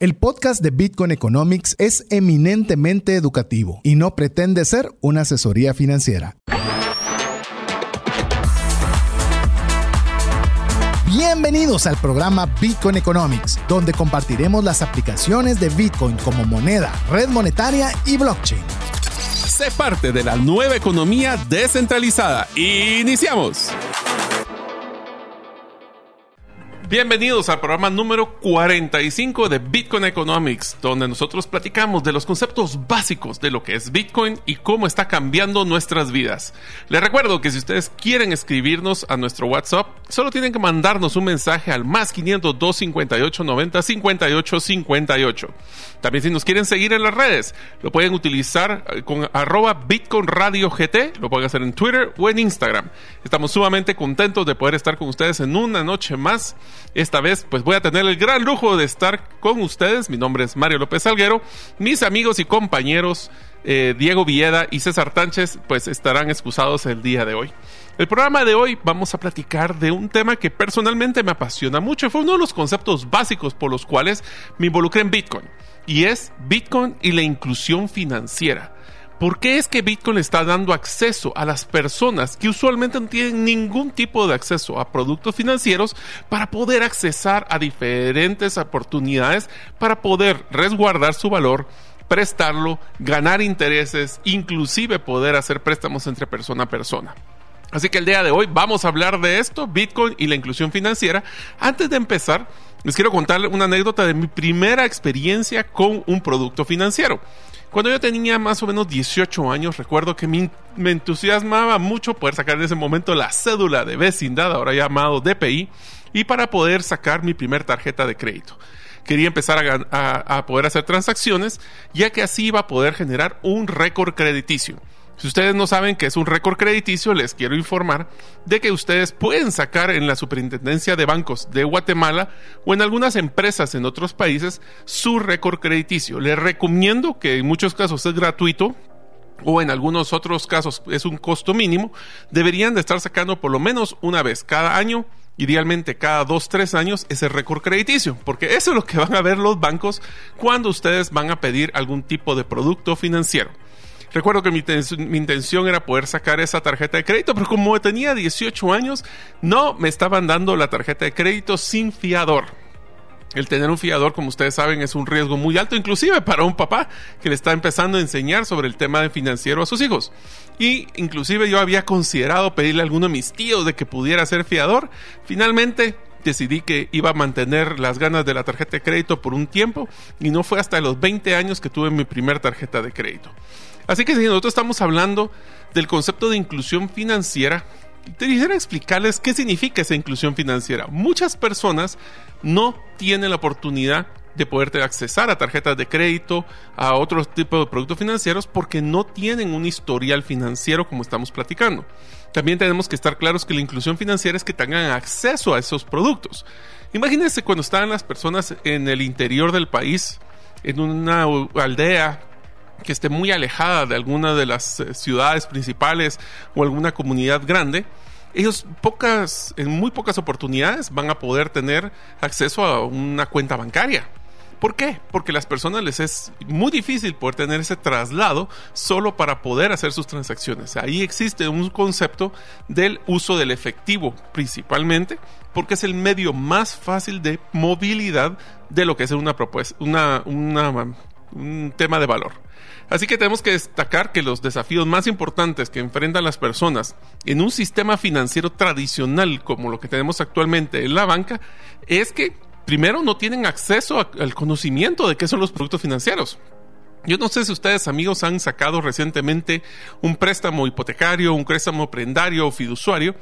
El podcast de Bitcoin Economics es eminentemente educativo y no pretende ser una asesoría financiera. Bienvenidos al programa Bitcoin Economics, donde compartiremos las aplicaciones de Bitcoin como moneda, red monetaria y blockchain. Sé parte de la nueva economía descentralizada. Iniciamos. Bienvenidos al programa número 45 de Bitcoin Economics, donde nosotros platicamos de los conceptos básicos de lo que es Bitcoin y cómo está cambiando nuestras vidas. Les recuerdo que si ustedes quieren escribirnos a nuestro WhatsApp, solo tienen que mandarnos un mensaje al más 500 258 90 58 58. También si nos quieren seguir en las redes, lo pueden utilizar eh, con arroba Bitcoin Radio GT, lo pueden hacer en Twitter o en Instagram. Estamos sumamente contentos de poder estar con ustedes en una noche más esta vez pues voy a tener el gran lujo de estar con ustedes. Mi nombre es Mario López Salguero. Mis amigos y compañeros eh, Diego Villeda y César Tánchez pues estarán excusados el día de hoy. El programa de hoy vamos a platicar de un tema que personalmente me apasiona mucho. Fue uno de los conceptos básicos por los cuales me involucré en Bitcoin. Y es Bitcoin y la inclusión financiera. ¿Por qué es que Bitcoin está dando acceso a las personas que usualmente no tienen ningún tipo de acceso a productos financieros para poder accesar a diferentes oportunidades para poder resguardar su valor? prestarlo, ganar intereses, inclusive poder hacer préstamos entre persona a persona. Así que el día de hoy vamos a hablar de esto, Bitcoin y la inclusión financiera. Antes de empezar, les quiero contar una anécdota de mi primera experiencia con un producto financiero. Cuando yo tenía más o menos 18 años, recuerdo que me, entusiasmaba mucho poder sacar en ese momento la cédula de vecindad, ahora llamado DPI, y para poder sacar mi primer tarjeta de crédito. Quería empezar a poder hacer transacciones, ya que así iba a poder generar un récord crediticio. Si ustedes no saben qué es un récord crediticio, les quiero informar de que ustedes pueden sacar en la Superintendencia de Bancos de Guatemala o en algunas empresas en otros países su récord crediticio. Les recomiendo que en muchos casos es gratuito, o en algunos otros casos es un costo mínimo, deberían de estar sacando por lo menos una vez cada año, idealmente cada dos, tres años, ese récord crediticio, porque eso es lo que van a ver los bancos cuando ustedes van a pedir algún tipo de producto financiero. Recuerdo que mi, intención era poder sacar esa tarjeta de crédito, pero como tenía 18 años, no me estaban dando la tarjeta de crédito sin fiador. El tener un fiador, como ustedes saben, es un riesgo muy alto, inclusive para un papá que le está empezando a enseñar sobre el tema financiero a sus hijos. Y inclusive yo había considerado pedirle a alguno de mis tíos de que pudiera ser fiador. Finalmente decidí que iba a mantener las ganas de la tarjeta de crédito por un tiempo y no fue hasta los 20 años que tuve mi primer tarjeta de crédito. Así que si nosotros estamos hablando del concepto de inclusión financiera, te quisiera explicarles qué significa esa inclusión financiera. Muchas personas no tienen la oportunidad de poder accesar a tarjetas de crédito, a otro tipo de productos financieros, porque no tienen un historial financiero como estamos platicando. También tenemos que estar claros que la inclusión financiera es que tengan acceso a esos productos. Imagínense cuando estaban las personas en el interior del país, en una aldea que esté muy alejada de alguna de las eh, ciudades principales o alguna comunidad grande, ellos pocas, en muy pocas oportunidades van a poder tener acceso a una cuenta bancaria. ¿Por qué? Porque a las personas les es muy difícil poder tener ese traslado solo para poder hacer sus transacciones. Ahí existe un concepto del uso del efectivo principalmente, porque es el medio más fácil de movilidad de lo que es una propuesta, una, un tema de valor. Así que tenemos que destacar que los desafíos más importantes que enfrentan las personas en un sistema financiero tradicional como lo que tenemos actualmente en la banca es que primero no tienen acceso al conocimiento de qué son los productos financieros. Yo no sé si ustedes amigos han sacado recientemente un préstamo hipotecario, un préstamo prendario o fiduciario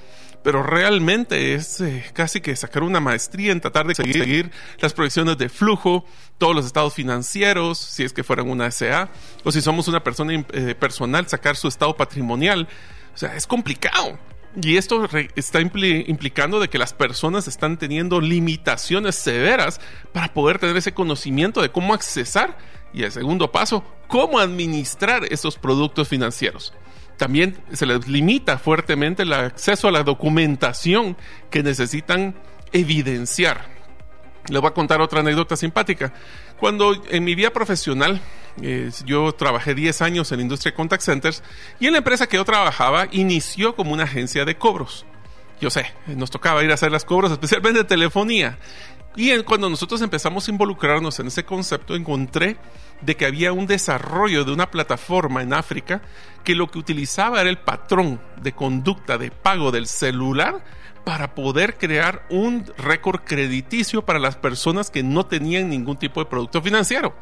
pero realmente es eh, casi que sacar una maestría en tratar de seguir, las proyecciones de flujo, todos los estados financieros, si es que fueran una SA, o si somos una persona eh, personal, sacar su estado patrimonial. O sea, es complicado. Y esto está implicando de que las personas están teniendo limitaciones severas para poder tener ese conocimiento de cómo accesar y el segundo paso, cómo administrar esos productos financieros también se les limita fuertemente el acceso a la documentación que necesitan evidenciar. Les voy a contar otra anécdota simpática. Cuando en mi vida profesional, eh, yo trabajé 10 años en la industria de contact centers y en la empresa que yo trabajaba inició como una agencia de cobros. Yo sé, nos tocaba ir a hacer las cobros, especialmente de telefonía. Y cuando nosotros empezamos a involucrarnos en ese concepto, encontré de que había un desarrollo de una plataforma en África que lo que utilizaba era el patrón de conducta de pago del celular para poder crear un récord crediticio para las personas que no tenían ningún tipo de producto financiero.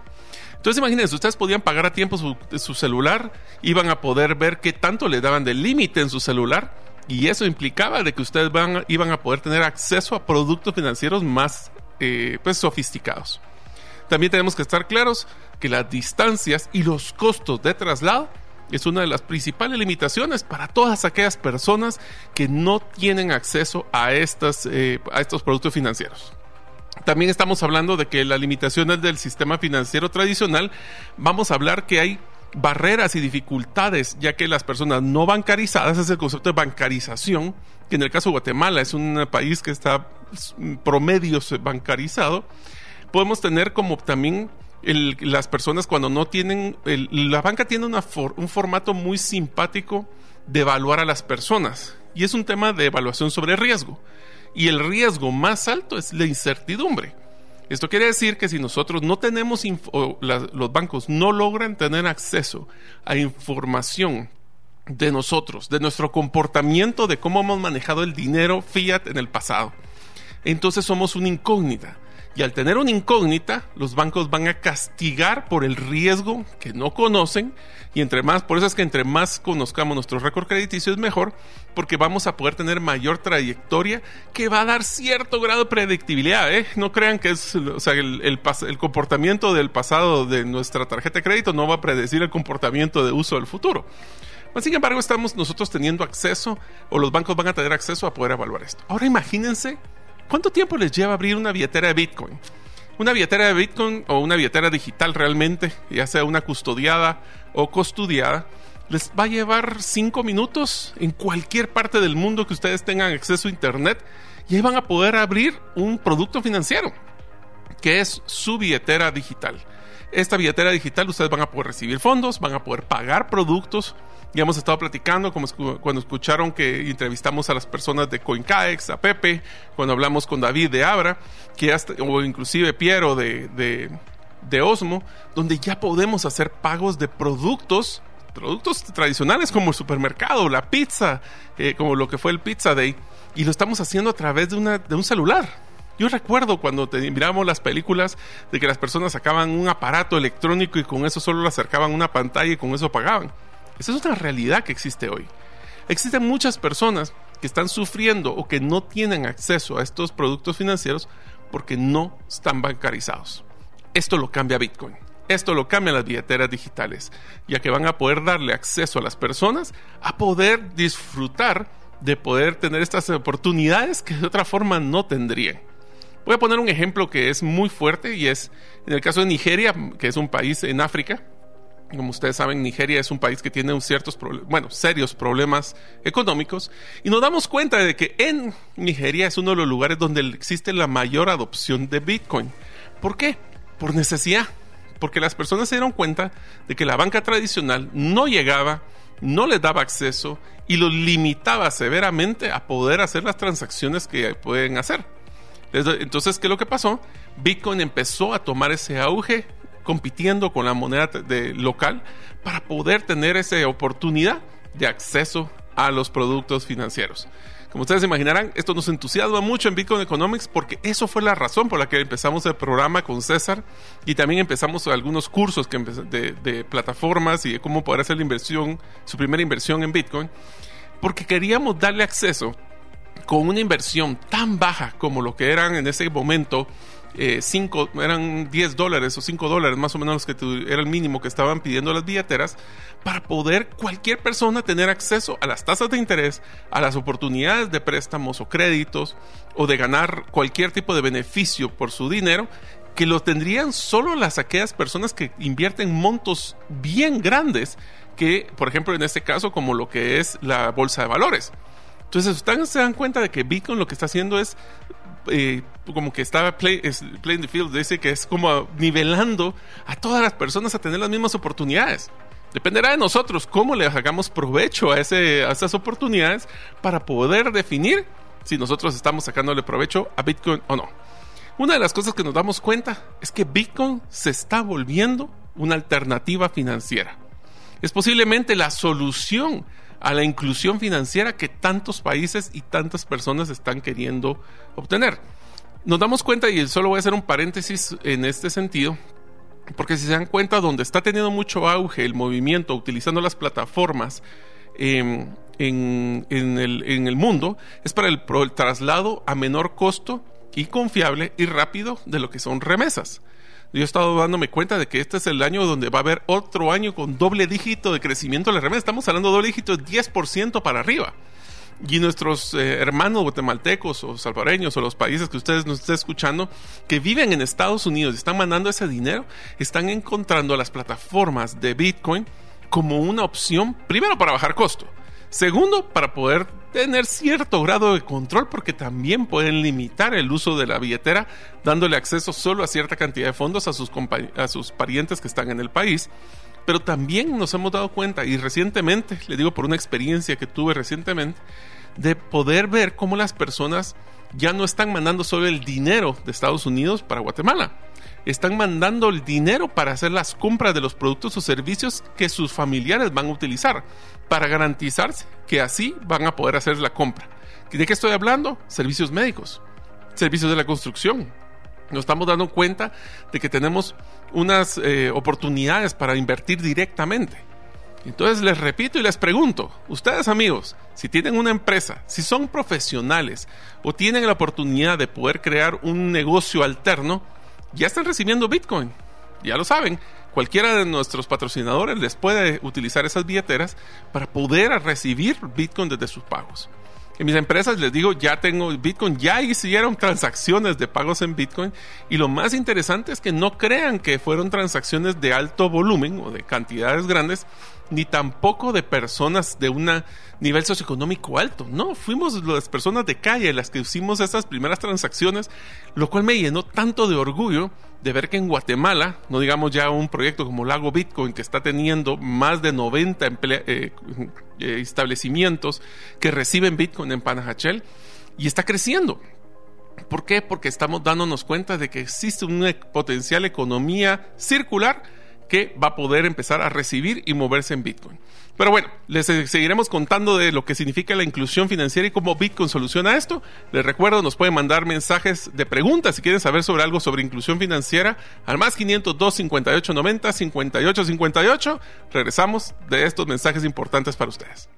Entonces imagínense, ustedes podían pagar a tiempo su, celular, iban a poder ver qué tanto le daban de límite en su celular y eso implicaba de que ustedes van, iban a poder tener acceso a productos financieros más eh, pues, sofisticados. También tenemos que estar claros que las distancias y los costos de traslado es una de las principales limitaciones para todas aquellas personas que no tienen acceso a, estas, eh, a estos productos financieros. También estamos hablando de que las limitaciones del sistema financiero tradicional, vamos a hablar que hay barreras y dificultades, ya que las personas no bancarizadas, es el concepto de bancarización, que en el caso de Guatemala es un país que está promedio bancarizado, podemos tener como también las personas cuando no tienen, la banca tiene un formato muy simpático de evaluar a las personas y es un tema de evaluación sobre riesgo. Y el riesgo más alto es la incertidumbre. Esto quiere decir que si nosotros no tenemos, los bancos no logran tener acceso a información de nosotros, de nuestro comportamiento, de cómo hemos manejado el dinero fiat en el pasado, entonces somos una incógnita. Y al tener una incógnita, los bancos van a castigar por el riesgo que no conocen. Y entre más, por eso es que entre más conozcamos nuestro récord crediticio es mejor, porque vamos a poder tener mayor trayectoria que va a dar cierto grado de predictibilidad. ¿eh? No crean que es, o sea, el, el comportamiento del pasado de nuestra tarjeta de crédito no va a predecir el comportamiento de uso del futuro. Sin embargo, estamos nosotros teniendo acceso, o los bancos van a tener acceso a poder evaluar esto. Ahora imagínense ¿Cuánto tiempo les lleva abrir una billetera de Bitcoin? Una billetera de Bitcoin o una billetera digital realmente, ya sea una custodiada o custodiada, les va a llevar cinco minutos en cualquier parte del mundo que ustedes tengan acceso a Internet y ahí van a poder abrir un producto financiero, que es su billetera digital. Esta billetera digital ustedes van a poder recibir fondos, van a poder pagar productos, ya hemos estado platicando, cuando escucharon que entrevistamos a las personas de CoinCaex, a Pepe, cuando hablamos con David de Abra, o inclusive Piero de, de, Osmo, donde ya podemos hacer pagos de productos productos tradicionales como el supermercado, la pizza, eh, como lo que fue el Pizza Day, y lo estamos haciendo a través de, una, de un celular. Yo recuerdo cuando te, miramos las películas de que las personas sacaban un aparato electrónico y con eso solo le acercaban una pantalla y con eso pagaban. Esa es una realidad que existe hoy. Existen muchas personas que están sufriendo o que no tienen acceso a estos productos financieros porque no están bancarizados. Esto lo cambia Bitcoin. Esto lo cambia las billeteras digitales, ya que van a poder darle acceso a las personas a poder disfrutar de poder tener estas oportunidades que de otra forma no tendrían. Voy a poner un ejemplo que es muy fuerte y es en el caso de Nigeria, que es un país en África, como ustedes saben, Nigeria es un país que tiene ciertos, bueno, serios problemas económicos y nos damos cuenta de que en Nigeria es uno de los lugares donde existe la mayor adopción de Bitcoin. ¿Por qué? Por necesidad. Porque las personas se dieron cuenta de que la banca tradicional no llegaba, no les daba acceso y los limitaba severamente a poder hacer las transacciones que pueden hacer. Entonces, ¿qué es lo que pasó? Bitcoin empezó a tomar ese auge compitiendo con la moneda de, local para poder tener esa oportunidad de acceso a los productos financieros. Como ustedes imaginarán, esto nos entusiasma mucho en Bitcoin Economics porque eso fue la razón por la que empezamos el programa con César y también empezamos algunos cursos de plataformas y de cómo poder hacer la inversión, su primera inversión en Bitcoin, porque queríamos darle acceso con una inversión tan baja como lo que eran en ese momento eh, eran 10 dólares o 5 dólares más o menos los que era el mínimo que estaban pidiendo las billeteras para poder cualquier persona tener acceso a las tasas de interés, a las oportunidades de préstamos o créditos o de ganar cualquier tipo de beneficio por su dinero que lo tendrían solo las aquellas personas que invierten montos bien grandes que, por ejemplo, en este caso, como lo que es la bolsa de valores. Entonces, ustedes se dan cuenta de que Bitcoin lo que está haciendo es eh, como que está play, playing the field, dice que es como nivelando a todas las personas a tener las mismas oportunidades. Dependerá de nosotros cómo le hagamos provecho a, ese, a esas oportunidades para poder definir si nosotros estamos sacándole provecho a Bitcoin o no. Una de las cosas que nos damos cuenta es que Bitcoin se está volviendo una alternativa financiera. Es posiblemente la solución a la inclusión financiera que tantos países y tantas personas están queriendo obtener. Nos damos cuenta, y solo voy a hacer un paréntesis en este sentido, porque si se dan cuenta, donde está teniendo mucho auge el movimiento utilizando las plataformas em, en, el, mundo, es para el traslado a menor costo y confiable y rápido de lo que son remesas yo he estado dándome cuenta de que este es el año donde va a haber otro año con doble dígito de crecimiento de la remesa. Estamos hablando de doble dígito de 10% para arriba. Y nuestros eh, hermanos guatemaltecos o salvadoreños o los países que ustedes nos estén escuchando que viven en Estados Unidos y están mandando ese dinero, están encontrando las plataformas de Bitcoin como una opción, primero para bajar costo, segundo para poder tener cierto grado de control porque también pueden limitar el uso de la billetera dándole acceso solo a cierta cantidad de fondos a sus, a sus parientes que están en el país. Pero también nos hemos dado cuenta, y recientemente, le digo por una experiencia que tuve recientemente, de poder ver cómo las personas ya no están mandando solo el dinero de Estados Unidos para Guatemala, están mandando el dinero para hacer las compras de los productos o servicios que sus familiares van a utilizar, para garantizarse que así van a poder hacer la compra. ¿De qué estoy hablando? Servicios médicos, servicios de la construcción. Nos estamos dando cuenta de que tenemos unas eh, oportunidades para invertir directamente. Entonces les repito y les pregunto, ustedes amigos, si tienen una empresa, si son profesionales o tienen la oportunidad de poder crear un negocio alterno, ya están recibiendo Bitcoin. Ya lo saben, cualquiera de nuestros patrocinadores les puede utilizar esas billeteras para poder recibir Bitcoin desde sus pagos. En mis empresas les digo, ya tengo Bitcoin, ya hicieron transacciones de pagos en Bitcoin y lo más interesante es que no crean que fueron transacciones de alto volumen o de cantidades grandes, ni tampoco de personas de un nivel socioeconómico alto. No, fuimos las personas de calle las que hicimos esas primeras transacciones, lo cual me llenó tanto de orgullo de ver que en Guatemala, no digamos ya un proyecto como Lago Bitcoin, que está teniendo más de 90 eh, eh, establecimientos que reciben Bitcoin en Panajachel, y está creciendo. ¿Por qué? Porque estamos dándonos cuenta de que existe una potencial economía circular que va a poder empezar a recibir y moverse en Bitcoin. Pero bueno, les seguiremos contando de lo que significa la inclusión financiera y cómo Bitcoin soluciona esto. Les recuerdo, nos pueden mandar mensajes de preguntas si quieren saber sobre algo sobre inclusión financiera al más 502 58 90 58 58. Regresamos de estos mensajes importantes para ustedes.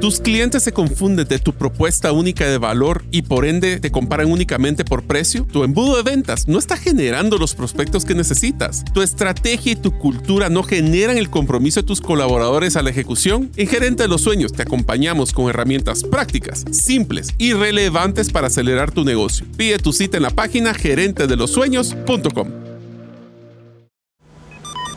Tus clientes se confunden de tu propuesta única de valor y por ende te comparan únicamente por precio. Tu embudo de ventas no está generando los prospectos que necesitas. Tu estrategia y tu cultura no generan el compromiso de tus colaboradores a la ejecución. En Gerente de los Sueños te acompañamos con herramientas prácticas, simples y relevantes para acelerar tu negocio. Pide tu cita en la página gerentedelosueños.com.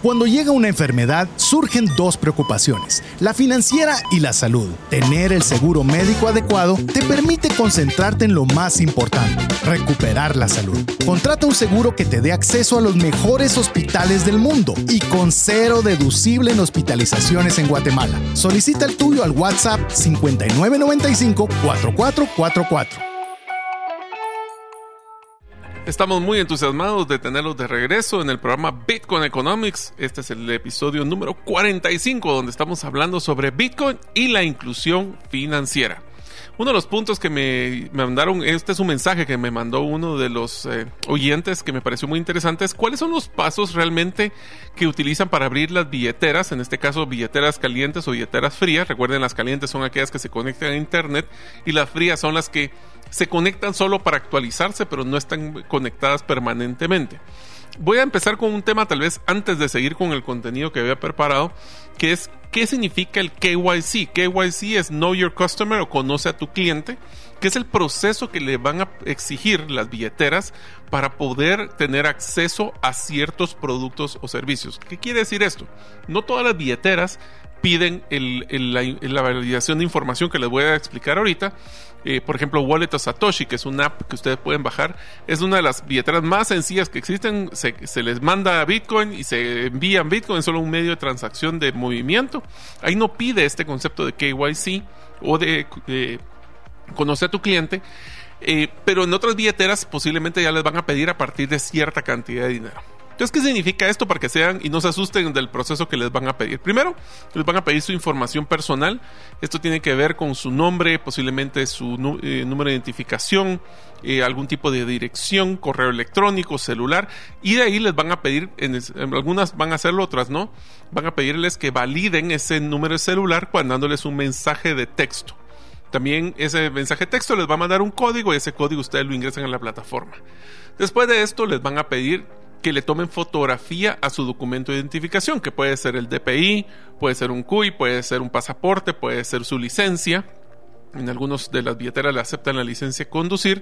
Cuando llega una enfermedad, surgen dos preocupaciones, la financiera y la salud. Tener el seguro médico adecuado te permite concentrarte en lo más importante, recuperar la salud. Contrata un seguro que te dé acceso a los mejores hospitales del mundo y con cero deducible en hospitalizaciones en Guatemala. Solicita el tuyo al WhatsApp 5995 4444. Estamos muy entusiasmados de tenerlos de regreso en el programa Bitcoin Economics. Este es el episodio número 45 donde estamos hablando sobre Bitcoin y la inclusión financiera. Uno de los puntos que me, mandaron, este es un mensaje que me mandó uno de los eh, oyentes que me pareció muy interesante, es cuáles son los pasos realmente que utilizan para abrir las billeteras, en este caso billeteras calientes o billeteras frías. Recuerden, las calientes son aquellas que se conectan a Internet y las frías son las que se conectan solo para actualizarse, pero no están conectadas permanentemente. Voy a empezar con un tema tal vez antes de seguir con el contenido que había preparado, que es qué significa el KYC. KYC es Know Your Customer o conoce a tu cliente, que es el proceso que le van a exigir las billeteras para poder tener acceso a ciertos productos o servicios. ¿Qué quiere decir esto? No todas las billeteras piden la, validación de información que les voy a explicar ahorita. Eh, por ejemplo, Wallet of Satoshi, que es una app que ustedes pueden bajar, es una de las billeteras más sencillas que existen. Se, les manda Bitcoin y se envían Bitcoin, es solo un medio de transacción de movimiento. Ahí no pide este concepto de KYC o de conocer a tu cliente. Eh, pero en otras billeteras posiblemente ya les van a pedir a partir de cierta cantidad de dinero. Entonces, ¿qué significa esto para que sean y no se asusten del proceso que les van a pedir? Primero, les van a pedir su información personal. Esto tiene que ver con su nombre, posiblemente su eh, número de identificación, eh, algún tipo de dirección, correo electrónico, celular. Y de ahí les van a pedir, algunas van a hacerlo, otras no, van a pedirles que validen ese número de celular cuando dándoles un mensaje de texto. También ese mensaje de texto les va a mandar un código y ese código ustedes lo ingresan en la plataforma. Después de esto les van a pedir que le tomen fotografía a su documento de identificación, que puede ser el DPI, puede ser un CUI, puede ser un pasaporte, puede ser su licencia. En algunos de las billeteras le aceptan la licencia de conducir.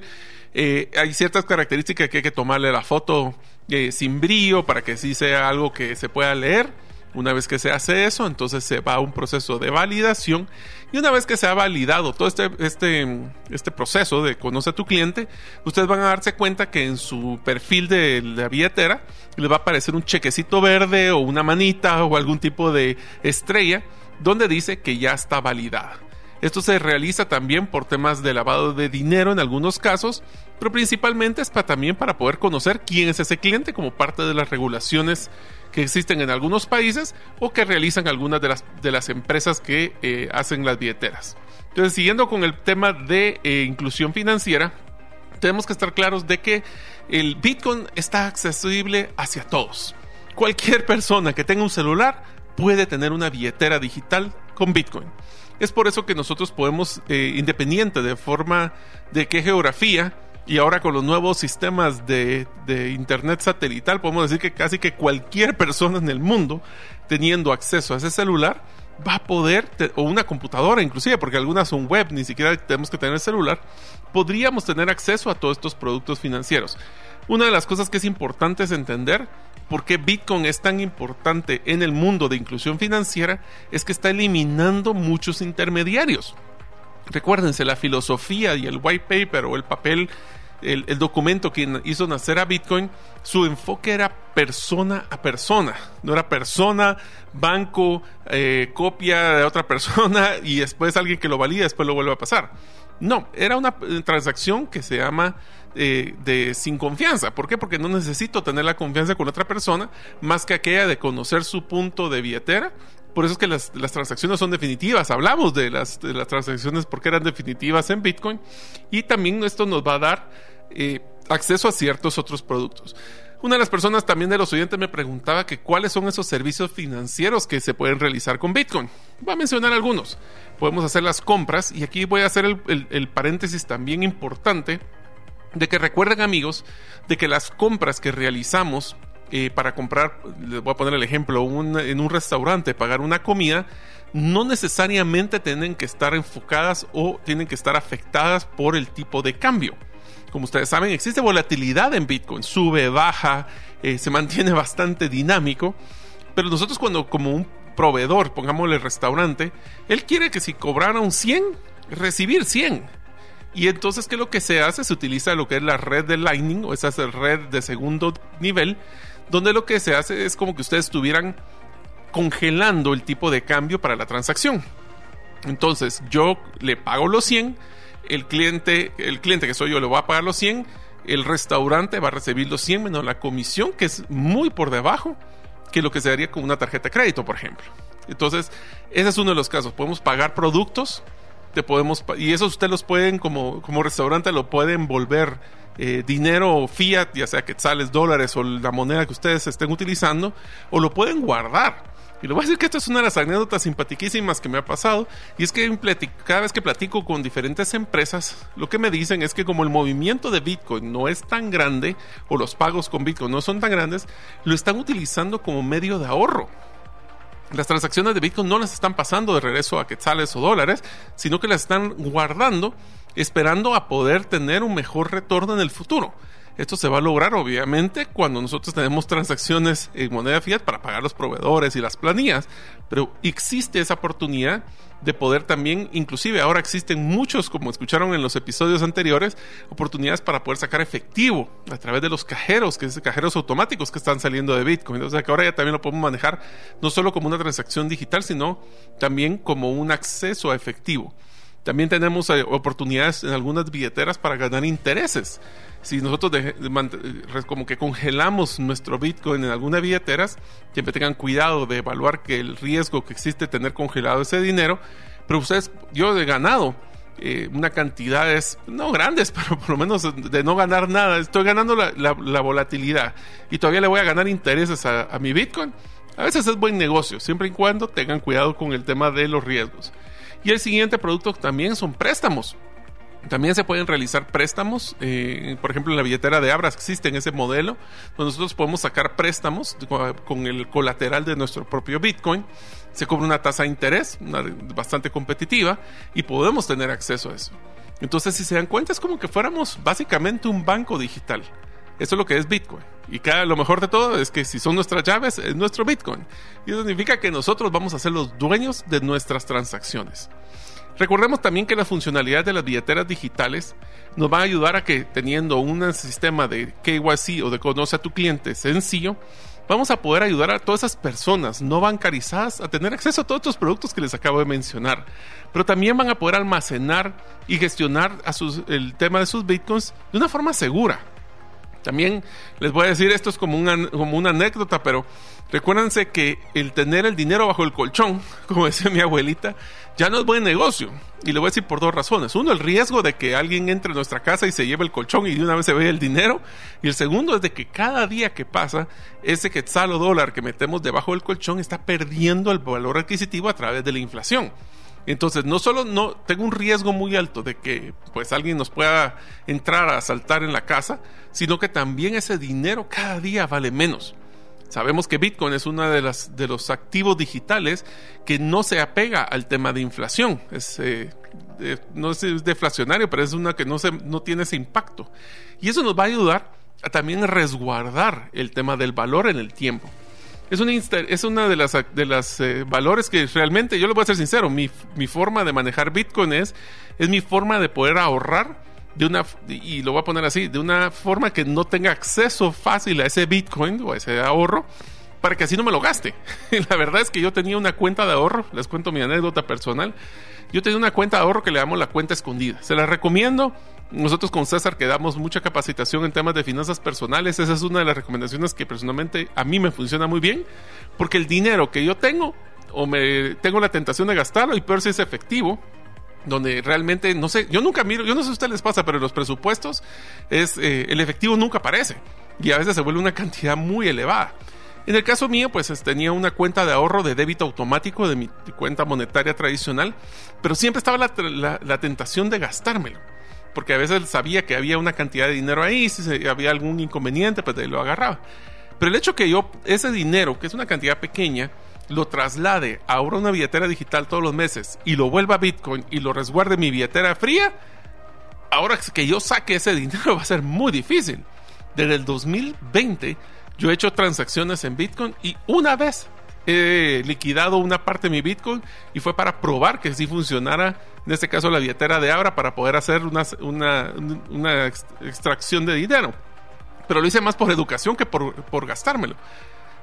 Eh, hay ciertas características que hay que tomarle la foto eh, sin brillo para que sí sea algo que se pueda leer. Una vez que se hace eso, entonces se va a un proceso de validación y una vez que se ha validado todo este, este, este proceso de conoce a tu cliente, ustedes van a darse cuenta que en su perfil de la billetera les va a aparecer un chequecito verde o una manita o algún tipo de estrella donde dice que ya está validada. Esto se realiza también por temas de lavado de dinero en algunos casos, pero principalmente es para, también para poder conocer quién es ese cliente como parte de las regulaciones que existen en algunos países o que realizan algunas de las, de las empresas que eh, hacen las billeteras. Entonces, siguiendo con el tema de eh, inclusión financiera, tenemos que estar claros de que el Bitcoin está accesible hacia todos. Cualquier persona que tenga un celular puede tener una billetera digital con Bitcoin. Es por eso que nosotros podemos, eh, independiente de forma de qué geografía, y ahora con los nuevos sistemas de, internet satelital, podemos decir que casi que cualquier persona en el mundo teniendo acceso a ese celular va a poder, o una computadora inclusive, porque algunas son web, ni siquiera tenemos que tener el celular, podríamos tener acceso a todos estos productos financieros. Una de las cosas que es importante es entender por qué Bitcoin es tan importante en el mundo de inclusión financiera, es que está eliminando muchos intermediarios. Recuérdense, la filosofía y el white paper o el papel, el, documento que hizo nacer a Bitcoin, su enfoque era persona a persona. No era persona, banco, eh, copia de otra persona y después alguien que lo valida, después lo vuelve a pasar. No, era una eh, transacción que se llama eh, de sin confianza. ¿Por qué? Porque no necesito tener la confianza con otra persona más que aquella de conocer su punto de billetera por eso es que las, transacciones son definitivas. Hablamos de las, transacciones porque eran definitivas en Bitcoin. Y también esto nos va a dar eh, acceso a ciertos otros productos. Una de las personas también de los oyentes me preguntaba que cuáles son esos servicios financieros que se pueden realizar con Bitcoin. Voy a mencionar algunos. Podemos hacer las compras y aquí voy a hacer el paréntesis también importante de que recuerden amigos de que las compras que realizamos eh, para comprar, les voy a poner el ejemplo, en un restaurante, pagar una comida, no necesariamente tienen que estar enfocadas o tienen que estar afectadas por el tipo de cambio. Como ustedes saben, existe volatilidad en Bitcoin, sube, baja, eh, se mantiene bastante dinámico, pero nosotros cuando como un proveedor, pongámosle restaurante, él quiere que si cobrara un 100, recibir 100. Y entonces, ¿qué es lo que se hace? Se utiliza lo que es la red de Lightning o esa es la red de segundo nivel donde lo que se hace es como que ustedes estuvieran congelando el tipo de cambio para la transacción. Entonces, yo le pago los 100, el cliente, el cliente que soy yo le va a pagar los 100, el restaurante va a recibir los 100 menos la comisión, que es muy por debajo que lo que se daría con una tarjeta de crédito, por ejemplo. Entonces, ese es uno de los casos. Podemos pagar productos, te podemos, y eso ustedes los pueden, como, como restaurante, lo pueden volver eh, dinero fiat, ya sea quetzales, dólares o la moneda que ustedes estén utilizando, o lo pueden guardar. Y le voy a decir que esto es una de las anécdotas simpaticísimas que me ha pasado. Y es que cada vez que platico con diferentes empresas, lo que me dicen es que como el movimiento de Bitcoin no es tan grande, o los pagos con Bitcoin no son tan grandes, lo están utilizando como medio de ahorro. Las transacciones de Bitcoin no las están pasando de regreso a quetzales o dólares, sino que las están guardando esperando a poder tener un mejor retorno en el futuro. Esto se va a lograr obviamente cuando nosotros tenemos transacciones en moneda fiat para pagar los proveedores y las planillas, pero existe esa oportunidad de poder también, inclusive ahora existen muchos, como escucharon en los episodios anteriores, oportunidades para poder sacar efectivo a través de los cajeros, que es cajeros automáticos que están saliendo de Bitcoin. O sea que ahora ya también lo podemos manejar no solo como una transacción digital, sino también como un acceso a efectivo. También tenemos eh, oportunidades en algunas billeteras para ganar intereses. Si nosotros como que congelamos nuestro Bitcoin en algunas billeteras, siempre tengan cuidado de evaluar que el riesgo que existe tener congelado ese dinero. Pero ustedes, yo he ganado eh, una cantidades, no grandes, pero por lo menos de no ganar nada. Estoy ganando la, volatilidad y todavía le voy a ganar intereses a, a mi Bitcoin. A veces es buen negocio, siempre y cuando tengan cuidado con el tema de los riesgos. Y el siguiente producto también son préstamos. También se pueden realizar préstamos, eh, por ejemplo en la billetera de Abra existe ese modelo, donde nosotros podemos sacar préstamos con el colateral de nuestro propio Bitcoin, se cobra una tasa de interés bastante competitiva y podemos tener acceso a eso. Entonces si se dan cuenta es como que fuéramos básicamente un banco digital. Eso es lo que es Bitcoin. Y cada, lo mejor de todo es que si son nuestras llaves, es nuestro Bitcoin. Y eso significa que nosotros vamos a ser los dueños de nuestras transacciones. Recordemos también que la funcionalidad de las billeteras digitales nos va a ayudar a que teniendo un sistema de KYC o de conoce a tu cliente sencillo, vamos a poder ayudar a todas esas personas no bancarizadas a tener acceso a todos estos productos que les acabo de mencionar. Pero también van a poder almacenar y gestionar el tema de sus bitcoins de una forma segura. También les voy a decir, esto es como una, como una anécdota, pero recuérdense que el tener el dinero bajo el colchón, como decía mi abuelita, ya no es buen negocio. Y le voy a decir por dos razones. Uno, el riesgo de que alguien entre a nuestra casa y se lleve el colchón y de una vez se vea el dinero. Y el segundo es de que cada día que pasa, ese quetzal o dólar que metemos debajo del colchón está perdiendo el valor adquisitivo a través de la inflación. Entonces, no solo no tengo un riesgo muy alto de que pues alguien nos pueda entrar a asaltar en la casa, sino que también ese dinero cada día vale menos. Sabemos que Bitcoin es uno de, las, de los activos digitales que no se apega al tema de inflación. Es, eh, no es deflacionario, pero es una que no, se, no tiene ese impacto. Y eso nos va a ayudar a también resguardar el tema del valor en el tiempo es una, es una de las, de las eh, valores que realmente, yo le voy a ser sincero, mi, mi, forma de manejar Bitcoin es, es mi forma de poder ahorrar de una, y lo voy a poner así, de una forma que no tenga acceso fácil a ese Bitcoin o a ese ahorro para que así no me lo gaste. la verdad es que yo tenía una cuenta de ahorro, les cuento mi anécdota personal. Yo tenía una cuenta de ahorro que le damos la cuenta escondida. Se la recomiendo. Nosotros con César que damos mucha capacitación en temas de finanzas personales, esa es una de las recomendaciones que personalmente a mí me funciona muy bien, porque el dinero que yo tengo, o me tengo la tentación de gastarlo, y peor si es efectivo, donde realmente, no sé, yo nunca miro, yo no sé si a ustedes les pasa, pero en los presupuestos es, eh, el efectivo nunca aparece, y a veces se vuelve una cantidad muy elevada. En el caso mío, pues tenía una cuenta de ahorro de débito automático de mi cuenta monetaria tradicional, pero siempre estaba la, tentación de gastármelo, porque a veces sabía que había una cantidad de dinero ahí, si había algún inconveniente, pues lo agarraba. Pero el hecho que yo ese dinero, que es una cantidad pequeña, lo traslade a una billetera digital todos los meses y lo vuelva a Bitcoin y lo resguarde en mi billetera fría, ahora que yo saque ese dinero va a ser muy difícil. Desde el 2020 yo he hecho transacciones en Bitcoin y una vez he liquidado una parte de mi Bitcoin y fue para probar que sí funcionara, en este caso la billetera de Abra, para poder hacer una, una, extracción de dinero. Pero lo hice más por educación que por, por gastármelo.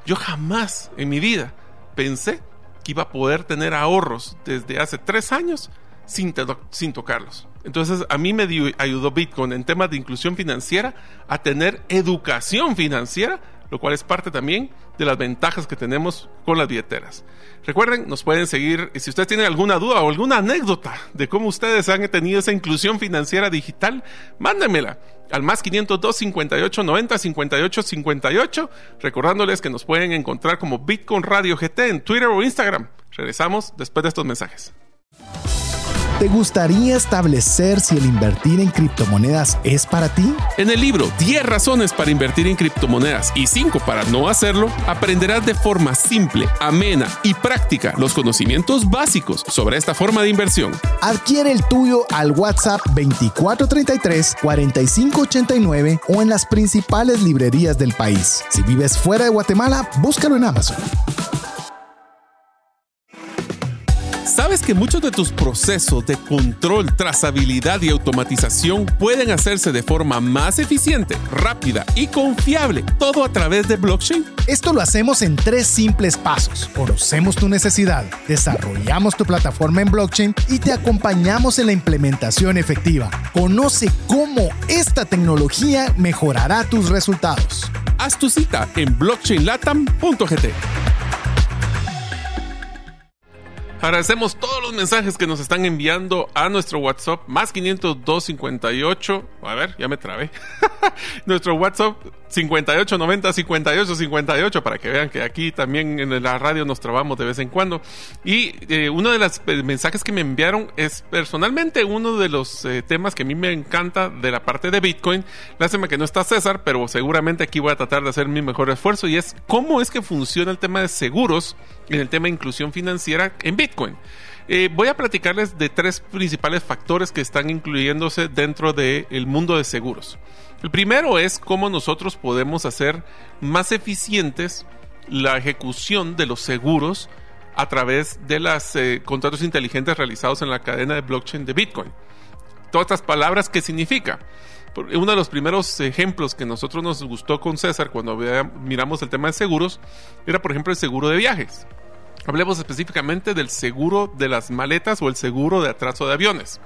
Yo jamás en mi vida pensé que iba a poder tener ahorros desde hace tres años sin, sin tocarlos. Entonces a mí me ayudó Bitcoin en temas de inclusión financiera a tener educación financiera lo cual es parte también de las ventajas que tenemos con las billeteras. Recuerden, nos pueden seguir, si ustedes tienen alguna duda o alguna anécdota de cómo ustedes han tenido esa inclusión financiera digital, mándenmela al más 502 58 90 58 58, recordándoles que nos pueden encontrar como Bitcoin Radio GT en Twitter o Instagram. Regresamos después de estos mensajes. ¿Te gustaría establecer si el invertir en criptomonedas es para ti? En el libro 10 razones para invertir en criptomonedas y 5 para no hacerlo, aprenderás de forma simple, amena y práctica los conocimientos básicos sobre esta forma de inversión. Adquiere el tuyo al WhatsApp 2433 4589 o en las principales librerías del país. Si vives fuera de Guatemala, búscalo en Amazon. ¿Sabes que muchos de tus procesos de control, trazabilidad y automatización pueden hacerse de forma más eficiente, rápida y confiable, todo a través de blockchain? Esto lo hacemos en tres simples pasos. Conocemos tu necesidad, desarrollamos tu plataforma en blockchain y te acompañamos en la implementación efectiva. Conoce cómo esta tecnología mejorará tus resultados. Haz tu cita en blockchainlatam.gt. Agradecemos todos los mensajes que nos están enviando a nuestro WhatsApp, más 502 58. A ver, ya me trabé. nuestro WhatsApp 58 90 58 58 para que vean que aquí también en la radio nos trabamos de vez en cuando. Y eh, uno de los mensajes que me enviaron es personalmente uno de los eh, temas que a mí me encanta de la parte de Bitcoin. Lástima que no está César, pero seguramente aquí voy a tratar de hacer mi mejor esfuerzo y es cómo es que funciona el tema de seguros en el tema de inclusión financiera en Bitcoin. Eh, voy a platicarles de tres principales factores que están incluyéndose dentro del mundo de seguros. El primero es cómo nosotros podemos hacer más eficientes la ejecución de los seguros a través de los eh, contratos inteligentes realizados en la cadena de blockchain de Bitcoin. Todas estas palabras, ¿qué significa? Uno de los primeros ejemplos que nosotros nos gustó con César cuando miramos el tema de seguros era, por ejemplo, el seguro de viajes. Hablemos específicamente del seguro de las maletas o el seguro de atraso de aviones.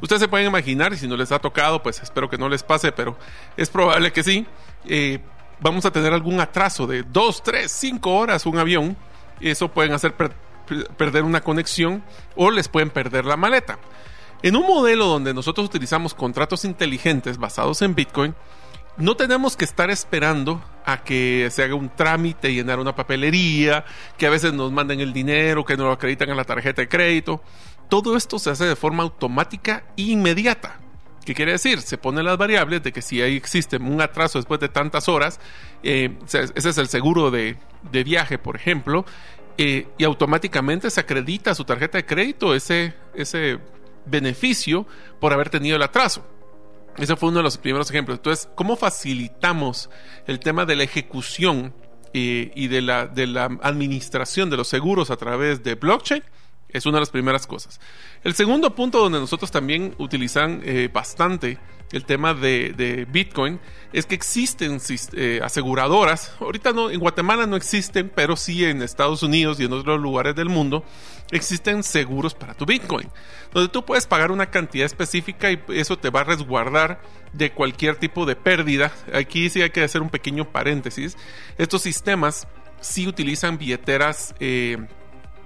Ustedes se pueden imaginar, y si no les ha tocado, pues espero que no les pase, pero es probable que sí. Eh, vamos a tener algún atraso de 2, 3, 5 horas un avión. Eso pueden hacer perder una conexión o les pueden perder la maleta. En un modelo donde nosotros utilizamos contratos inteligentes basados en Bitcoin, no tenemos que estar esperando a que se haga un trámite, llenar una papelería, que a veces nos manden el dinero, que nos lo acreditan en la tarjeta de crédito. Todo esto se hace de forma automática e inmediata. ¿Qué quiere decir? Se ponen las variables de que si ahí existe un atraso después de tantas horas, eh, ese es el seguro de, viaje, por ejemplo, eh, y automáticamente se acredita a su tarjeta de crédito ese, ese beneficio por haber tenido el atraso. Ese fue uno de los primeros ejemplos. Entonces, ¿cómo facilitamos el tema de la ejecución eh, y de la, de la administración de los seguros a través de blockchain? Es una de las primeras cosas. El segundo punto donde nosotros también utilizan eh, bastante el tema de, Bitcoin es que existen eh, aseguradoras. Ahorita no, en Guatemala no existen, pero sí en Estados Unidos y en otros lugares del mundo existen seguros para tu Bitcoin, donde tú puedes pagar una cantidad específica y eso te va a resguardar de cualquier tipo de pérdida. Aquí sí hay que hacer un pequeño paréntesis. Estos sistemas sí utilizan billeteras. Eh,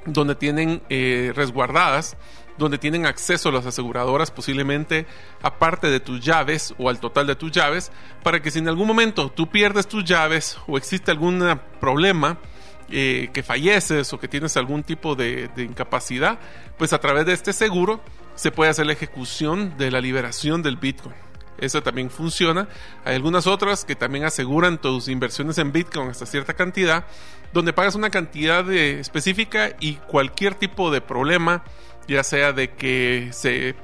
donde tienen eh, resguardadas, donde tienen acceso a las aseguradoras posiblemente aparte de tus llaves o al total de tus llaves, para que si en algún momento tú pierdes tus llaves o existe algún problema, eh, que falleces o que tienes algún tipo de, de, incapacidad, pues a través de este seguro se puede hacer la ejecución de la liberación del Bitcoin. Eso también funciona. Hay algunas otras que también aseguran tus inversiones en Bitcoin hasta cierta cantidad, donde pagas una cantidad específica y cualquier tipo de problema, ya sea de que se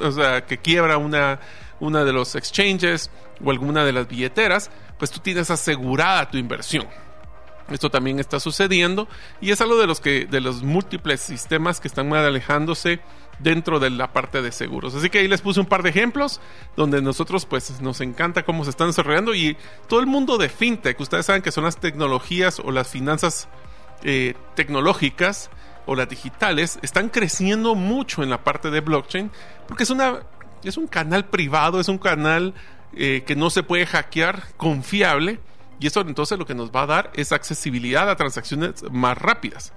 o sea, que quiebra una, una de los exchanges o alguna de las billeteras, pues tú tienes asegurada tu inversión. Esto también está sucediendo y es algo de los que de los múltiples sistemas que están alejándose dentro de la parte de seguros. Así que ahí les puse un par de ejemplos donde nosotros pues nos encanta cómo se están desarrollando y todo el mundo de fintech, ustedes saben que son las tecnologías o las finanzas eh, tecnológicas o las digitales, están creciendo mucho en la parte de blockchain porque es una es un canal privado, es un canal eh, que no se puede hackear, confiable y eso entonces lo que nos va a dar es accesibilidad a transacciones más rápidas.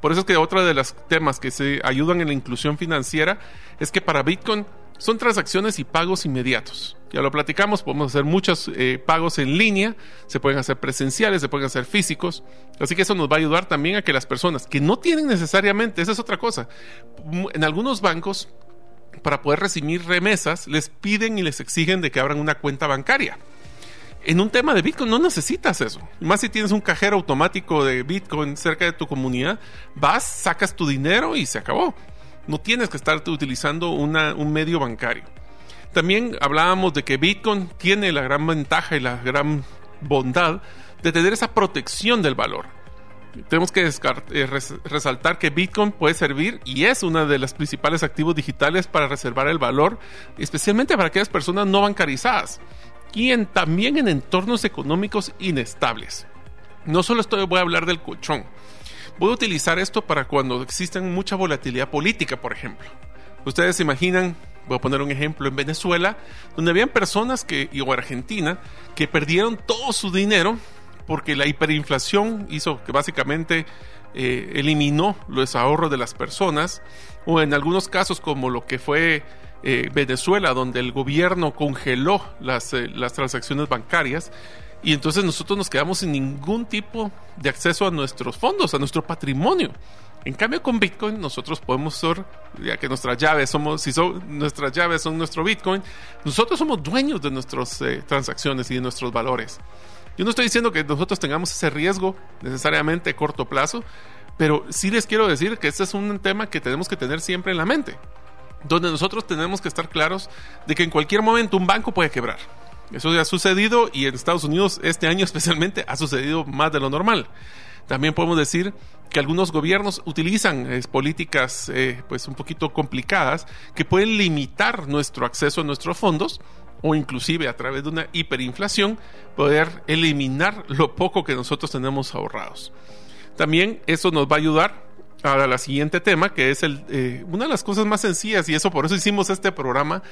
Por eso es que otro de los temas que se ayudan en la inclusión financiera es que para Bitcoin son transacciones y pagos inmediatos. Ya lo platicamos, podemos hacer muchos eh, pagos en línea, se pueden hacer presenciales, se pueden hacer físicos. Así que eso nos va a ayudar también a que las personas que no tienen necesariamente, esa es otra cosa, en algunos bancos, para poder recibir remesas, les piden y les exigen de que abran una cuenta bancaria. En un tema de Bitcoin no necesitas eso. Más si tienes un cajero automático de Bitcoin cerca de tu comunidad, vas, sacas tu dinero y se acabó. No tienes que estar utilizando un medio bancario. También hablábamos de que Bitcoin tiene la gran ventaja y la gran bondad de tener esa protección del valor. Tenemos que eh, resaltar que Bitcoin puede servir y es uno de los principales activos digitales para reservar el valor, especialmente para aquellas personas no bancarizadas y también en entornos económicos inestables. No solo estoy, voy a hablar del colchón, voy a utilizar esto para cuando exista mucha volatilidad política, por ejemplo. Ustedes se imaginan Voy a poner un ejemplo en Venezuela, donde habían personas que, o Argentina, que perdieron todo su dinero porque la hiperinflación hizo que básicamente eh, eliminó los ahorros de las personas, o en algunos casos como lo que fue eh, Venezuela, donde el gobierno congeló las, eh, las transacciones bancarias, y entonces nosotros nos quedamos sin ningún tipo de acceso a nuestros fondos, a nuestro patrimonio. En cambio, con Bitcoin nosotros podemos ser, ya que nuestras llaves somos, si son, nuestras llaves son nuestro Bitcoin, nosotros somos dueños de nuestras eh, transacciones y de nuestros valores. Yo no estoy diciendo que nosotros tengamos ese riesgo necesariamente a corto plazo, pero sí les quiero decir que este es un tema que tenemos que tener siempre en la mente, donde nosotros tenemos que estar claros de que en cualquier momento un banco puede quebrar. Eso ya ha sucedido y en Estados Unidos este año especialmente ha sucedido más de lo normal. También podemos decir que algunos gobiernos utilizan políticas eh, pues un poquito complicadas que pueden limitar nuestro acceso a nuestros fondos o inclusive a través de una hiperinflación poder eliminar lo poco que nosotros tenemos ahorrados. También eso nos va a ayudar a la siguiente tema, que es el, eh, una de las cosas más sencillas, y eso por eso hicimos este programa,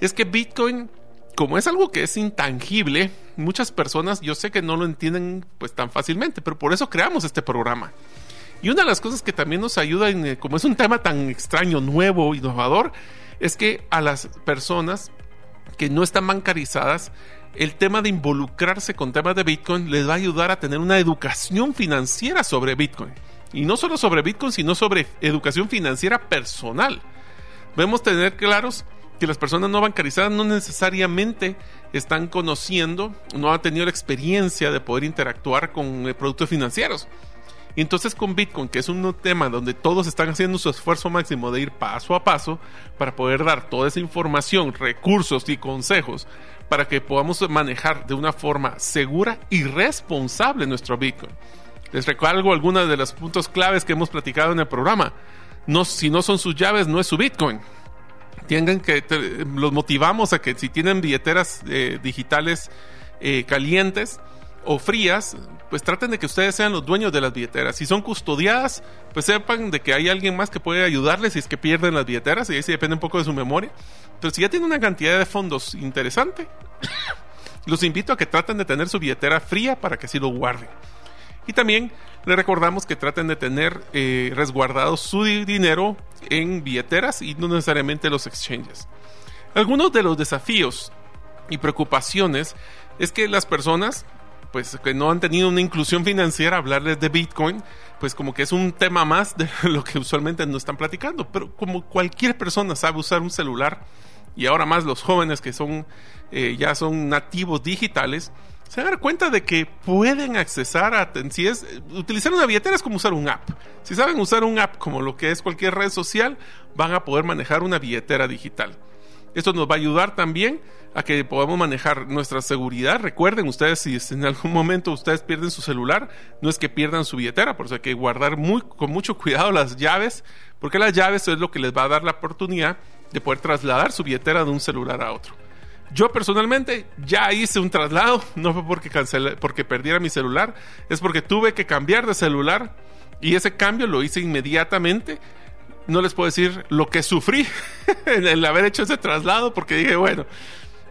es que Bitcoin como es algo que es intangible, muchas personas yo sé que no lo entienden pues tan fácilmente, pero por eso creamos este programa. Y una de las cosas que también nos ayuda, en, eh, como es un tema tan extraño, nuevo, innovador, es que a las personas que no están bancarizadas, el tema de involucrarse con temas de Bitcoin les va a ayudar a tener una educación financiera sobre Bitcoin. Y no solo sobre Bitcoin, sino sobre educación financiera personal. Debemos tener claros que las personas no bancarizadas no necesariamente están conociendo, no han tenido la experiencia de poder interactuar con eh, productos financieros. Y entonces con Bitcoin, que es un tema donde todos están haciendo su esfuerzo máximo de ir paso a paso para poder dar toda esa información, recursos y consejos para que podamos manejar de una forma segura y responsable nuestro Bitcoin. Les recuerdo algunos de los puntos claves que hemos platicado en el programa. No, si no son sus llaves, no es su Bitcoin tienen que los motivamos a que si tienen billeteras eh, digitales eh, calientes o frías, pues traten de que ustedes sean los dueños de las billeteras. Si son custodiadas, pues sepan de que hay alguien más que puede ayudarles si es que pierden las billeteras y ahí depende un poco de su memoria. Pero si ya tienen una cantidad de fondos interesante, los invito a que traten de tener su billetera fría para que así lo guarden. Y también les recordamos que traten de tener eh, resguardado su dinero en billeteras y no necesariamente los exchanges. Algunos de los desafíos y preocupaciones es que las personas pues que no han tenido una inclusión financiera, hablarles de Bitcoin, pues como que es un tema más de lo que usualmente no están platicando, pero como cualquier persona sabe usar un celular y ahora más los jóvenes que son eh, ya son nativos digitales, se dan cuenta de que pueden accesar a, si es, utilizar una billetera es como usar un app. Si saben usar un app como lo que es cualquier red social, van a poder manejar una billetera digital. Esto nos va a ayudar también a que podamos manejar nuestra seguridad. Recuerden ustedes, si en algún momento ustedes pierden su celular, no es que pierdan su billetera, por eso hay que guardar muy, con mucho cuidado las llaves, porque las llaves es lo que les va a dar la oportunidad de poder trasladar su billetera de un celular a otro. Yo personalmente ya hice un traslado, no fue porque cancelé, porque perdiera mi celular, es porque tuve que cambiar de celular y ese cambio lo hice inmediatamente. No les puedo decir lo que sufrí en el haber hecho ese traslado porque dije, bueno,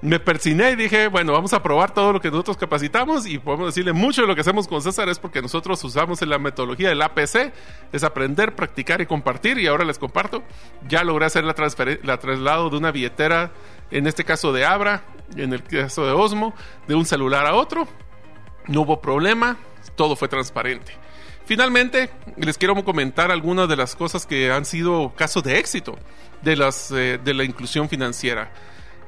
me persiné y dije, bueno, vamos a probar todo lo que nosotros capacitamos y podemos decirle mucho de lo que hacemos con César es porque nosotros usamos en la metodología del APC, es aprender, practicar y compartir y ahora les comparto. Ya logré hacer la, la traslado de una billetera, en este caso de Abra, en el caso de Osmo, de un celular a otro. No hubo problema, todo fue transparente. Finalmente, les quiero comentar algunas de las cosas que han sido casos de éxito de, las, eh, de la inclusión financiera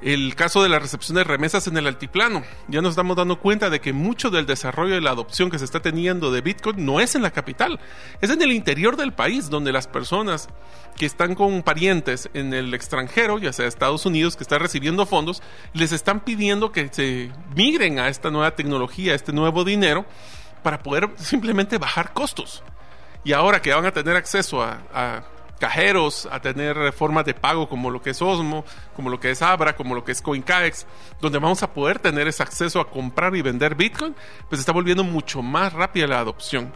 el caso de la recepción de remesas en el altiplano. Ya nos estamos dando cuenta de que mucho del desarrollo y la adopción que se está teniendo de Bitcoin no es en la capital, es en el interior del país, donde las personas que están con parientes en el extranjero, ya sea Estados Unidos, que están recibiendo fondos, les están pidiendo que se migren a esta nueva tecnología, a este nuevo dinero, para poder simplemente bajar costos. Y ahora que van a tener acceso a cajeros, a tener formas de pago como lo que es Osmo, como lo que es Abra, como lo que es CoinCaex, donde vamos a poder tener ese acceso a comprar y vender Bitcoin, pues está volviendo mucho más rápida la adopción.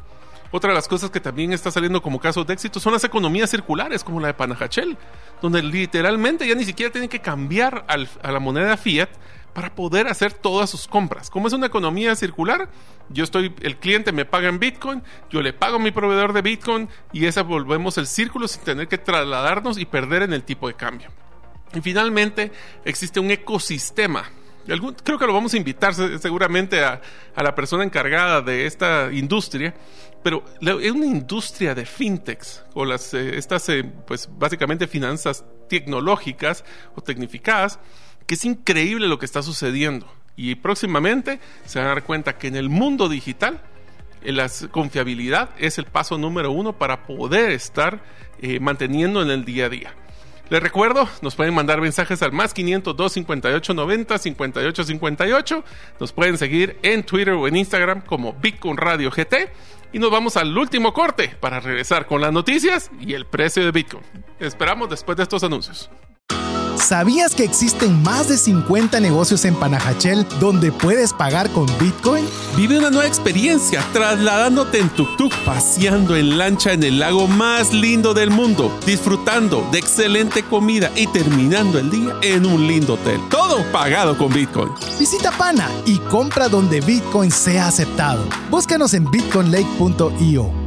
Otra de las cosas que también está saliendo como casos de éxito son las economías circulares, como la de Panajachel, donde literalmente ya ni siquiera tienen que cambiar a la moneda fiat para poder hacer todas sus compras. Como es una economía circular, yo estoy, el cliente me paga en Bitcoin, yo le pago a mi proveedor de Bitcoin y esa volvemos el círculo sin tener que trasladarnos y perder en el tipo de cambio. Y finalmente existe un ecosistema. creo que lo vamos a invitar seguramente a, la persona encargada de esta industria, pero es una industria de fintechs o las, eh, estas, eh, pues básicamente finanzas tecnológicas o tecnificadas que es increíble lo que está sucediendo. Y próximamente se van a dar cuenta que en el mundo digital eh, la confiabilidad es el paso número uno para poder estar eh, manteniendo en el día a día. Les recuerdo, nos pueden mandar mensajes al más 502 58 90 58 58. Nos pueden seguir en Twitter o en Instagram como Bitcoin Radio GT. Y nos vamos al último corte para regresar con las noticias y el precio de Bitcoin. Esperamos después de estos anuncios. ¿Sabías que existen más de 50 negocios en Panajachel donde puedes pagar con Bitcoin? Vive una nueva experiencia trasladándote en tuk-tuk, paseando en lancha en el lago más lindo del mundo, disfrutando de excelente comida y terminando el día en un lindo hotel. Todo pagado con Bitcoin. Visita Pana y compra donde Bitcoin sea aceptado. Búscanos en bitcoinlake.io.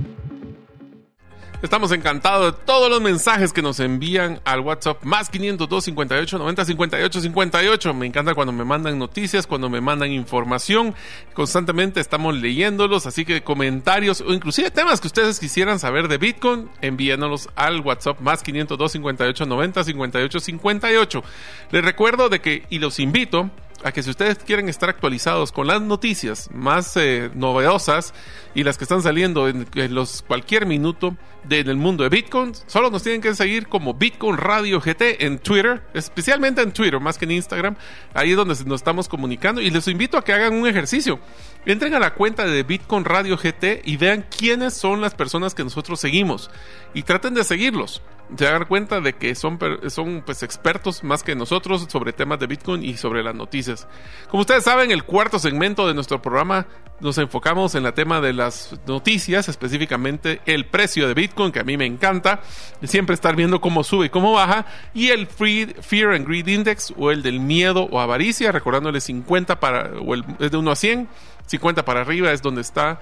Estamos encantados de todos los mensajes que nos envían al WhatsApp más 502 58 90 58 58. Me encanta cuando me mandan noticias, cuando me mandan información. Constantemente estamos leyéndolos, así que comentarios o inclusive temas que ustedes quisieran saber de Bitcoin, envíanos al WhatsApp más 502 58 90 58 58. Les recuerdo de que y los invito a que si ustedes quieren estar actualizados con las noticias más eh, novedosas y las que están saliendo en, los cualquier minuto del mundo de Bitcoin, solo nos tienen que seguir como Bitcoin Radio GT en Twitter, especialmente en Twitter, más que en Instagram. Ahí es donde nos estamos comunicando y les invito a que hagan un ejercicio. Entren a la cuenta de Bitcoin Radio GT y vean quiénes son las personas que nosotros seguimos y traten de seguirlos se dar cuenta de que son, son pues expertos más que nosotros sobre temas de Bitcoin y sobre las noticias. Como ustedes saben, el cuarto segmento de nuestro programa nos enfocamos en el tema de las noticias, específicamente el precio de Bitcoin, que a mí me encanta, siempre estar viendo cómo sube y cómo baja, y el Free Fear and Greed Index o el del miedo o avaricia, recordándole 50 para, o el, es de 1 a 100, 50 para arriba es donde está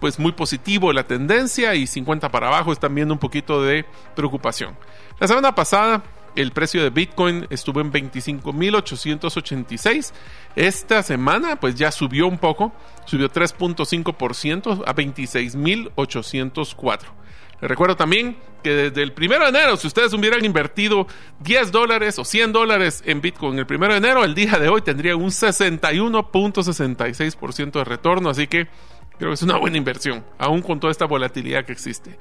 pues muy positivo la tendencia y 50 para abajo están viendo un poquito de preocupación. La semana pasada el precio de Bitcoin estuvo en 25.886. Esta semana pues ya subió un poco, subió 3.5% a 26.804. Recuerdo también que desde el 1 de enero, si ustedes hubieran invertido 10 dólares o 100 dólares en Bitcoin el 1 de enero, el día de hoy tendría un 61.66% de retorno. Así que Creo que es una buena inversión, aún con toda esta volatilidad que existe.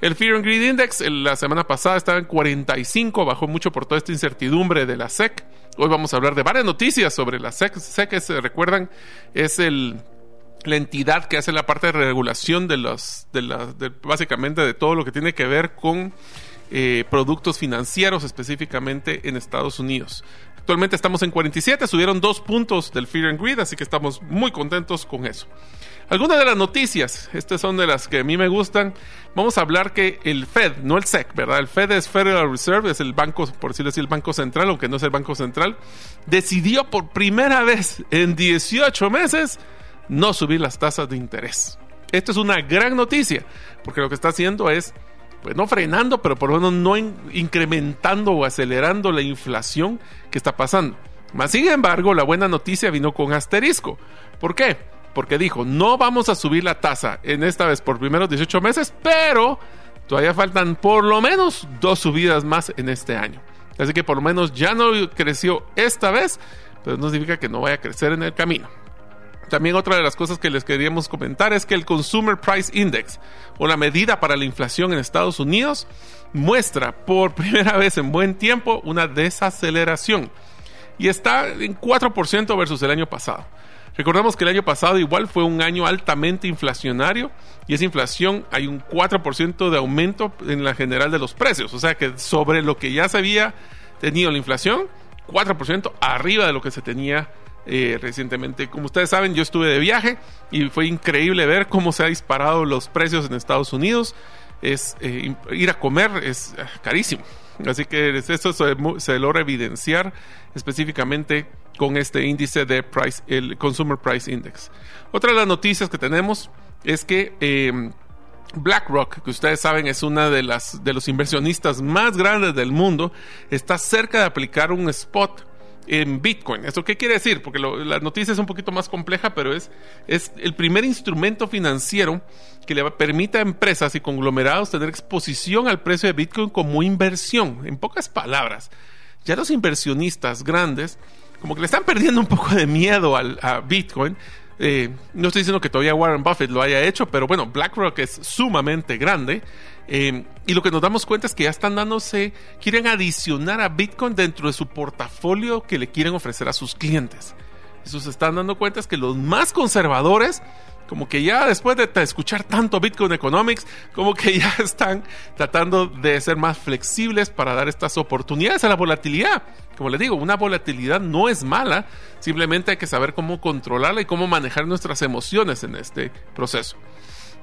El Fear and Greed Index la semana pasada estaba en 45, bajó mucho por toda esta incertidumbre de la SEC. Hoy vamos a hablar de varias noticias sobre la SEC. SEC, se recuerdan, es el la entidad que hace la parte de regulación de de, básicamente de todo lo que tiene que ver con eh, productos financieros específicamente en Estados Unidos. Actualmente estamos en 47, subieron dos puntos del Fear and Greed, así que estamos muy contentos con eso. Algunas de las noticias, estas son de las que a mí me gustan. Vamos a hablar que el Fed, no el SEC, ¿verdad? El Fed es Federal Reserve, es el banco, por decirlo así, el banco central, aunque no es el banco central, decidió por primera vez en 18 meses no subir las tasas de interés. Esto es una gran noticia, porque lo que está haciendo es, pues no frenando, pero por lo menos no incrementando o acelerando la inflación que está pasando. Más sin embargo, la buena noticia vino con asterisco. ¿Por qué? porque dijo, no vamos a subir la tasa en esta vez por primeros 18 meses, pero todavía faltan por lo menos dos subidas más en este año. Así que por lo menos ya no creció esta vez, pero no significa que no vaya a crecer en el camino. También otra de las cosas que les queríamos comentar es que el Consumer Price Index, o la medida para la inflación en Estados Unidos, muestra por primera vez en buen tiempo una desaceleración y está en 4% versus el año pasado. Recordemos que el año pasado igual fue un año altamente inflacionario y esa inflación hay un 4% de aumento en la general de los precios. O sea que sobre lo que ya se había tenido la inflación, 4% arriba de lo que se tenía eh, recientemente. Como ustedes saben, yo estuve de viaje y fue increíble ver cómo se han disparado los precios en Estados Unidos. Es eh, ir a comer es eh, carísimo. Así que eso se, se logra evidenciar específicamente con este índice de price, el Consumer Price Index. Otra de las noticias que tenemos es que em, BlackRock, que ustedes saben es una de las de los inversionistas más grandes del mundo, está cerca de aplicar un spot en Bitcoin. ¿Esto qué quiere decir? Porque la noticia es un poquito más compleja, pero es, es el primer instrumento financiero que le permite a empresas y conglomerados tener exposición al precio de Bitcoin como inversión. En pocas palabras, ya los inversionistas grandes como que le están perdiendo un poco de miedo al, a Bitcoin. Eh, no estoy diciendo que todavía Warren Buffett lo haya hecho, pero bueno, BlackRock es sumamente grande. Eh, y lo que nos damos cuenta es que ya están dándose, quieren adicionar a Bitcoin dentro de su portafolio que le quieren ofrecer a sus clientes. Eso se están dando cuenta es que los más conservadores como que ya después de escuchar tanto Bitcoin Economics, como que ya están tratando de ser más flexibles para dar estas oportunidades a la volatilidad. Como les digo, una volatilidad no es mala, simplemente hay que saber cómo controlarla y cómo manejar nuestras emociones en este proceso.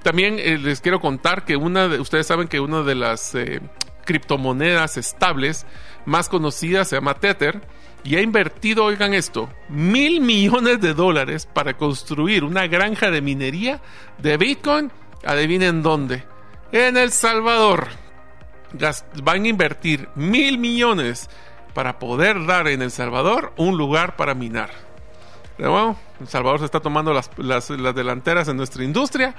También eh, les quiero contar que una de, ustedes saben que una de las eh, criptomonedas estables más conocidas se llama Tether y ha invertido, oigan esto, mil millones de dólares para construir una granja de minería de Bitcoin. Adivinen dónde. En El Salvador. Van a invertir mil millones para poder dar en El Salvador un lugar para minar. Nuevo, El Salvador se está tomando las, las, delanteras en nuestra industria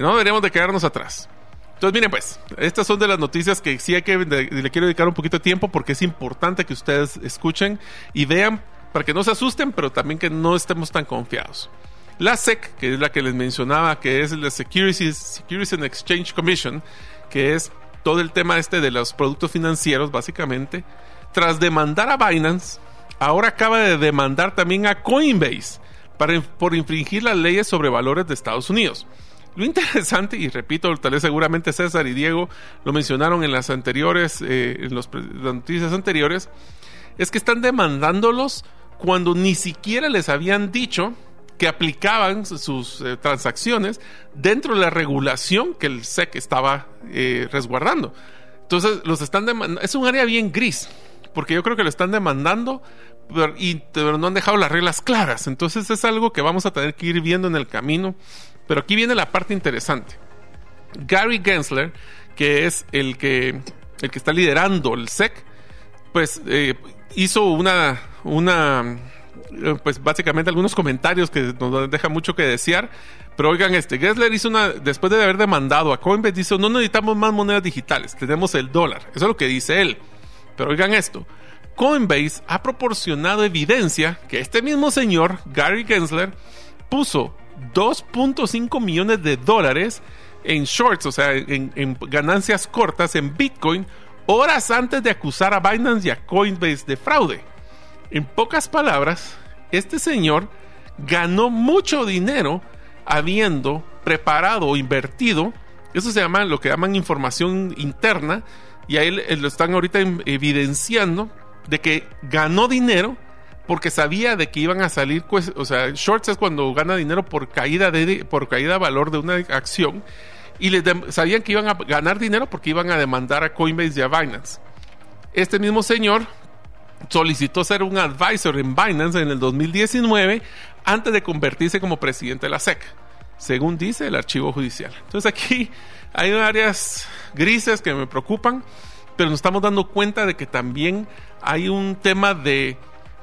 no deberíamos de quedarnos atrás. Entonces, miren, pues, estas son de las noticias que sí hay que le quiero dedicar un poquito de tiempo porque es importante que ustedes escuchen y vean para que no se asusten, pero también que no estemos tan confiados. La SEC, que es la que les mencionaba, que es la Securities, Securities and Exchange Commission, que es todo el tema este de los productos financieros, básicamente, tras demandar a Binance, ahora acaba de demandar también a Coinbase para, por infringir las leyes sobre valores de Estados Unidos. Lo interesante, y repito, tal vez seguramente César y Diego lo mencionaron en las anteriores, eh, en las noticias anteriores, es que están demandándolos cuando ni siquiera les habían dicho que aplicaban sus eh, transacciones dentro de la regulación que el SEC estaba eh, resguardando. Entonces, los están demandando. Es un área bien gris, porque yo creo que lo están demandando y pero no han dejado las reglas claras. Entonces, es algo que vamos a tener que ir viendo en el camino pero aquí viene la parte interesante. Gary Gensler, que es el que, el que está liderando el SEC, pues eh, hizo una, una, eh, pues básicamente algunos comentarios que nos dejan mucho que desear. Pero oigan, este Gensler hizo una, después de haber demandado a Coinbase, dice, no necesitamos más monedas digitales, tenemos el dólar. Eso es lo que dice él. Pero oigan esto, Coinbase ha proporcionado evidencia que este mismo señor, Gary Gensler, puso 2.5 millones de dólares en shorts, o sea, en, ganancias cortas en Bitcoin, horas antes de acusar a Binance y a Coinbase de fraude. En pocas palabras, este señor ganó mucho dinero habiendo preparado o invertido, eso se llama lo que llaman información interna, y ahí lo están ahorita evidenciando de que ganó dinero porque sabía de que iban a salir, pues, o sea, shorts es cuando gana dinero por caída de por caída valor de una acción y les sabían que iban a ganar dinero porque iban a demandar a Coinbase y a Binance. Este mismo señor solicitó ser un advisor en Binance en el 2019 antes de convertirse como presidente de la SEC, según dice el archivo judicial. Entonces aquí hay áreas grises que me preocupan, pero nos estamos dando cuenta de que también hay un tema de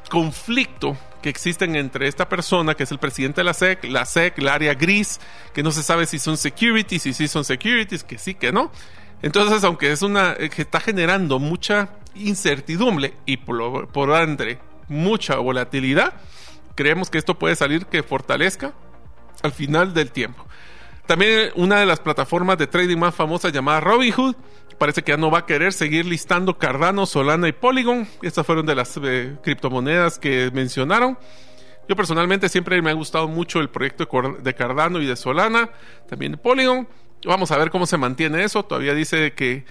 conflicto que existen entre esta persona, que es el presidente de la SEC, la SEC, el área gris, que no se sabe si son securities, si son securities, que sí, que no. Entonces, aunque es una eh, que está generando mucha incertidumbre y por, por mucha volatilidad, creemos que esto puede salir que fortalezca al final del tiempo. También una de las plataformas de trading más famosas llamada Robinhood parece que ya no va a querer seguir listando Cardano, Solana y Polygon. Estas fueron de las eh, criptomonedas que mencionaron. Yo personalmente siempre me ha gustado mucho el proyecto de Cardano y de Solana, también de Polygon. Vamos a ver cómo se mantiene eso. Todavía dice que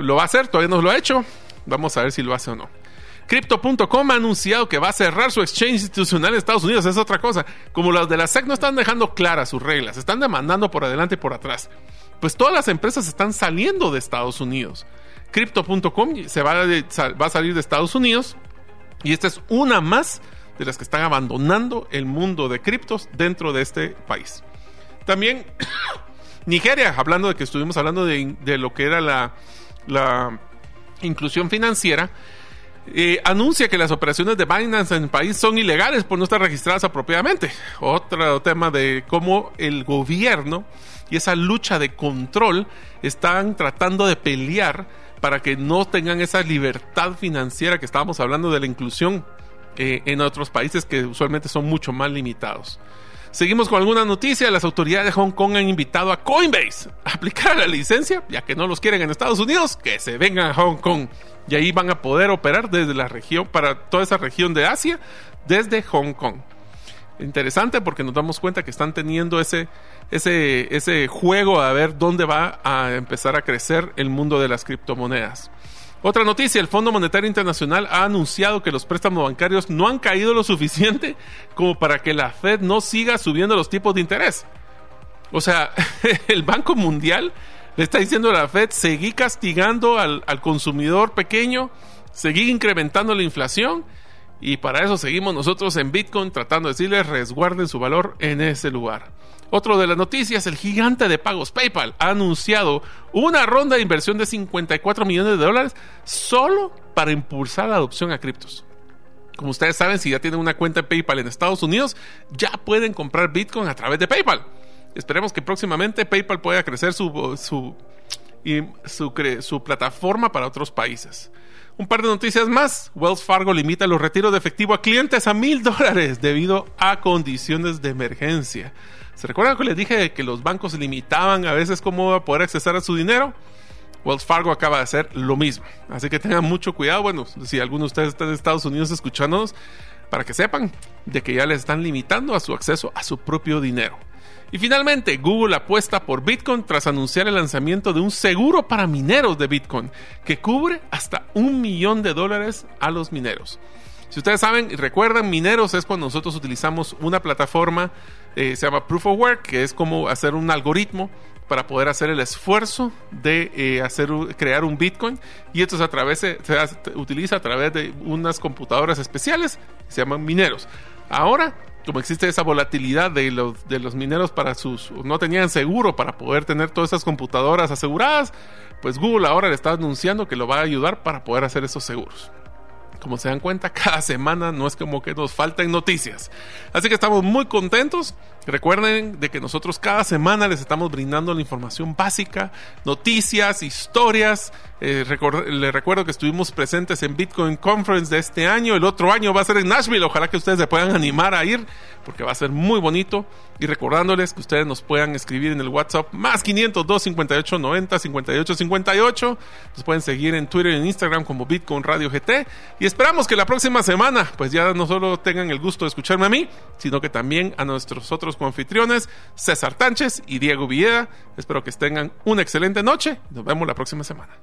lo va a hacer, todavía no lo ha hecho. Vamos a ver si lo hace o no. Crypto.com ha anunciado que va a cerrar su exchange institucional en Estados Unidos. Es otra cosa. Como los de la SEC no están dejando claras sus reglas, están demandando por adelante y por atrás pues todas las empresas están saliendo de Estados Unidos. Crypto.com se va, a salir de Estados Unidos y esta es una más de las que están abandonando el mundo de criptos dentro de este país. También Nigeria, hablando de que estuvimos hablando de, lo que era la, la inclusión financiera, eh, anuncia que las operaciones de Binance en el país son ilegales por no estar registradas apropiadamente. Otro tema de cómo el gobierno y esa lucha de control están tratando de pelear para que no tengan esa libertad financiera que estábamos hablando de la inclusión eh, en otros países que usualmente son mucho más limitados. Seguimos con alguna noticia. Las autoridades de Hong Kong han invitado a Coinbase a aplicar la licencia, ya que no los quieren en Estados Unidos, que se vengan a Hong Kong. Y ahí van a poder operar desde la región, para toda esa región de Asia, desde Hong Kong interesante porque nos damos cuenta que están teniendo ese, ese, ese juego a ver dónde va a empezar a crecer el mundo de las criptomonedas. Otra noticia, el Fondo Monetario Internacional ha anunciado que los préstamos bancarios no han caído lo suficiente como para que la Fed no siga subiendo los tipos de interés. O sea, el Banco Mundial le está diciendo a la Fed, seguí castigando al, al consumidor pequeño, seguí incrementando la inflación y para eso seguimos nosotros en Bitcoin tratando de decirles resguarden su valor en ese lugar. Otro de las noticias, el gigante de pagos PayPal ha anunciado una ronda de inversión de 54 millones de dólares solo para impulsar la adopción a criptos. Como ustedes saben, si ya tienen una cuenta de PayPal en Estados Unidos, ya pueden comprar Bitcoin a través de PayPal. Esperemos que próximamente PayPal pueda crecer su, su, su, su plataforma para otros países. Un par de noticias más. Wells Fargo limita los retiros de efectivo a clientes a mil dólares debido a condiciones de emergencia. ¿Se recuerdan que les dije que los bancos limitaban a veces cómo poder acceder a su dinero? Wells Fargo acaba de hacer lo mismo. Así que tengan mucho cuidado. Bueno, si alguno de ustedes está en Estados Unidos escuchándonos, para que sepan de que ya les están limitando a su acceso a su propio dinero. Y finalmente, Google apuesta por Bitcoin tras anunciar el lanzamiento de un seguro para mineros de Bitcoin que cubre hasta un millón de dólares a los mineros. Si ustedes saben y recuerdan, mineros es cuando nosotros utilizamos una plataforma, eh, se llama Proof of Work, que es como hacer un algoritmo para poder hacer el esfuerzo de eh, hacer, crear un Bitcoin. Y esto a través se utiliza a través de unas computadoras especiales, se llaman mineros. Ahora como existe esa volatilidad de los, de los mineros para sus... no tenían seguro para poder tener todas esas computadoras aseguradas, pues Google ahora le está anunciando que lo va a ayudar para poder hacer esos seguros. Como se dan cuenta, cada semana no es como que nos falten noticias. Así que estamos muy contentos. Recuerden de que nosotros cada semana les estamos brindando la información básica, noticias, historias. Eh, les recuerdo que estuvimos presentes en Bitcoin Conference de este año. El otro año va a ser en Nashville. Ojalá que ustedes se puedan animar a ir porque va a ser muy bonito. Y recordándoles que ustedes nos puedan escribir en el WhatsApp más 502 58 90 58 58. Nos pueden seguir en Twitter y en Instagram como Bitcoin Radio GT. Y esperamos que la próxima semana, pues ya no solo tengan el gusto de escucharme a mí, sino que también a nuestros otros coanfitriones, César Tánchez y Diego Villeda. Espero que tengan una excelente noche. Nos vemos la próxima semana.